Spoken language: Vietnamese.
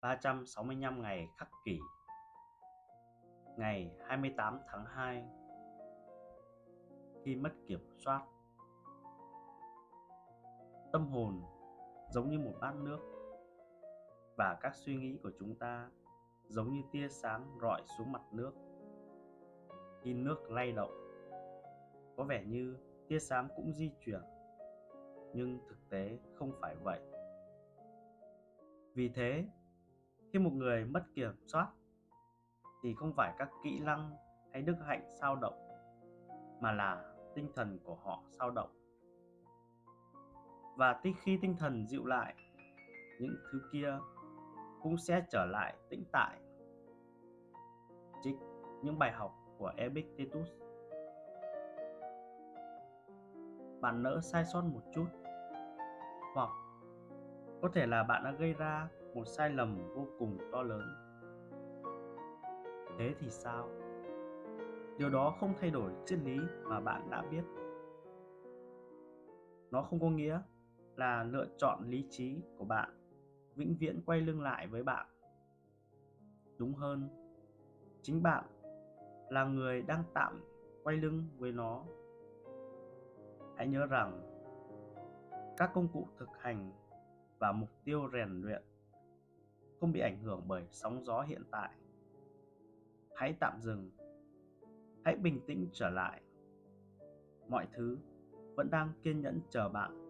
365 ngày khắc kỷ, Ngày 28 tháng 2 Khi mất kiểm soát. Tâm hồn giống như một bát nước Và các suy nghĩ của chúng ta giống như tia sáng rọi xuống mặt nước. Khi nước lay động, Có vẻ như tia sáng cũng di chuyển, Nhưng thực tế không phải vậy. Vì thế khi một người mất kiểm soát thì không phải các kỹ năng hay đức hạnh sao động mà là tinh thần của họ sao động. Và khi tinh thần dịu lại, những thứ kia cũng sẽ trở lại tĩnh tại. Trích những bài học của Epictetus. Bạn nỡ sai sót một chút, hoặc có thể là bạn đã gây ra một sai lầm vô cùng to lớn. Thế thì sao? Điều đó không thay đổi triết lý mà bạn đã biết. Nó không có nghĩa là lựa chọn lý trí của bạn, vĩnh viễn quay lưng lại với bạn. Đúng hơn, chính bạn là người đang tạm quay lưng với nó. Hãy nhớ rằng các công cụ thực hành và mục tiêu rèn luyện không bị ảnh hưởng bởi sóng gió hiện tại. Hãy tạm dừng. Hãy bình tĩnh trở lại. Mọi thứ vẫn đang kiên nhẫn chờ bạn.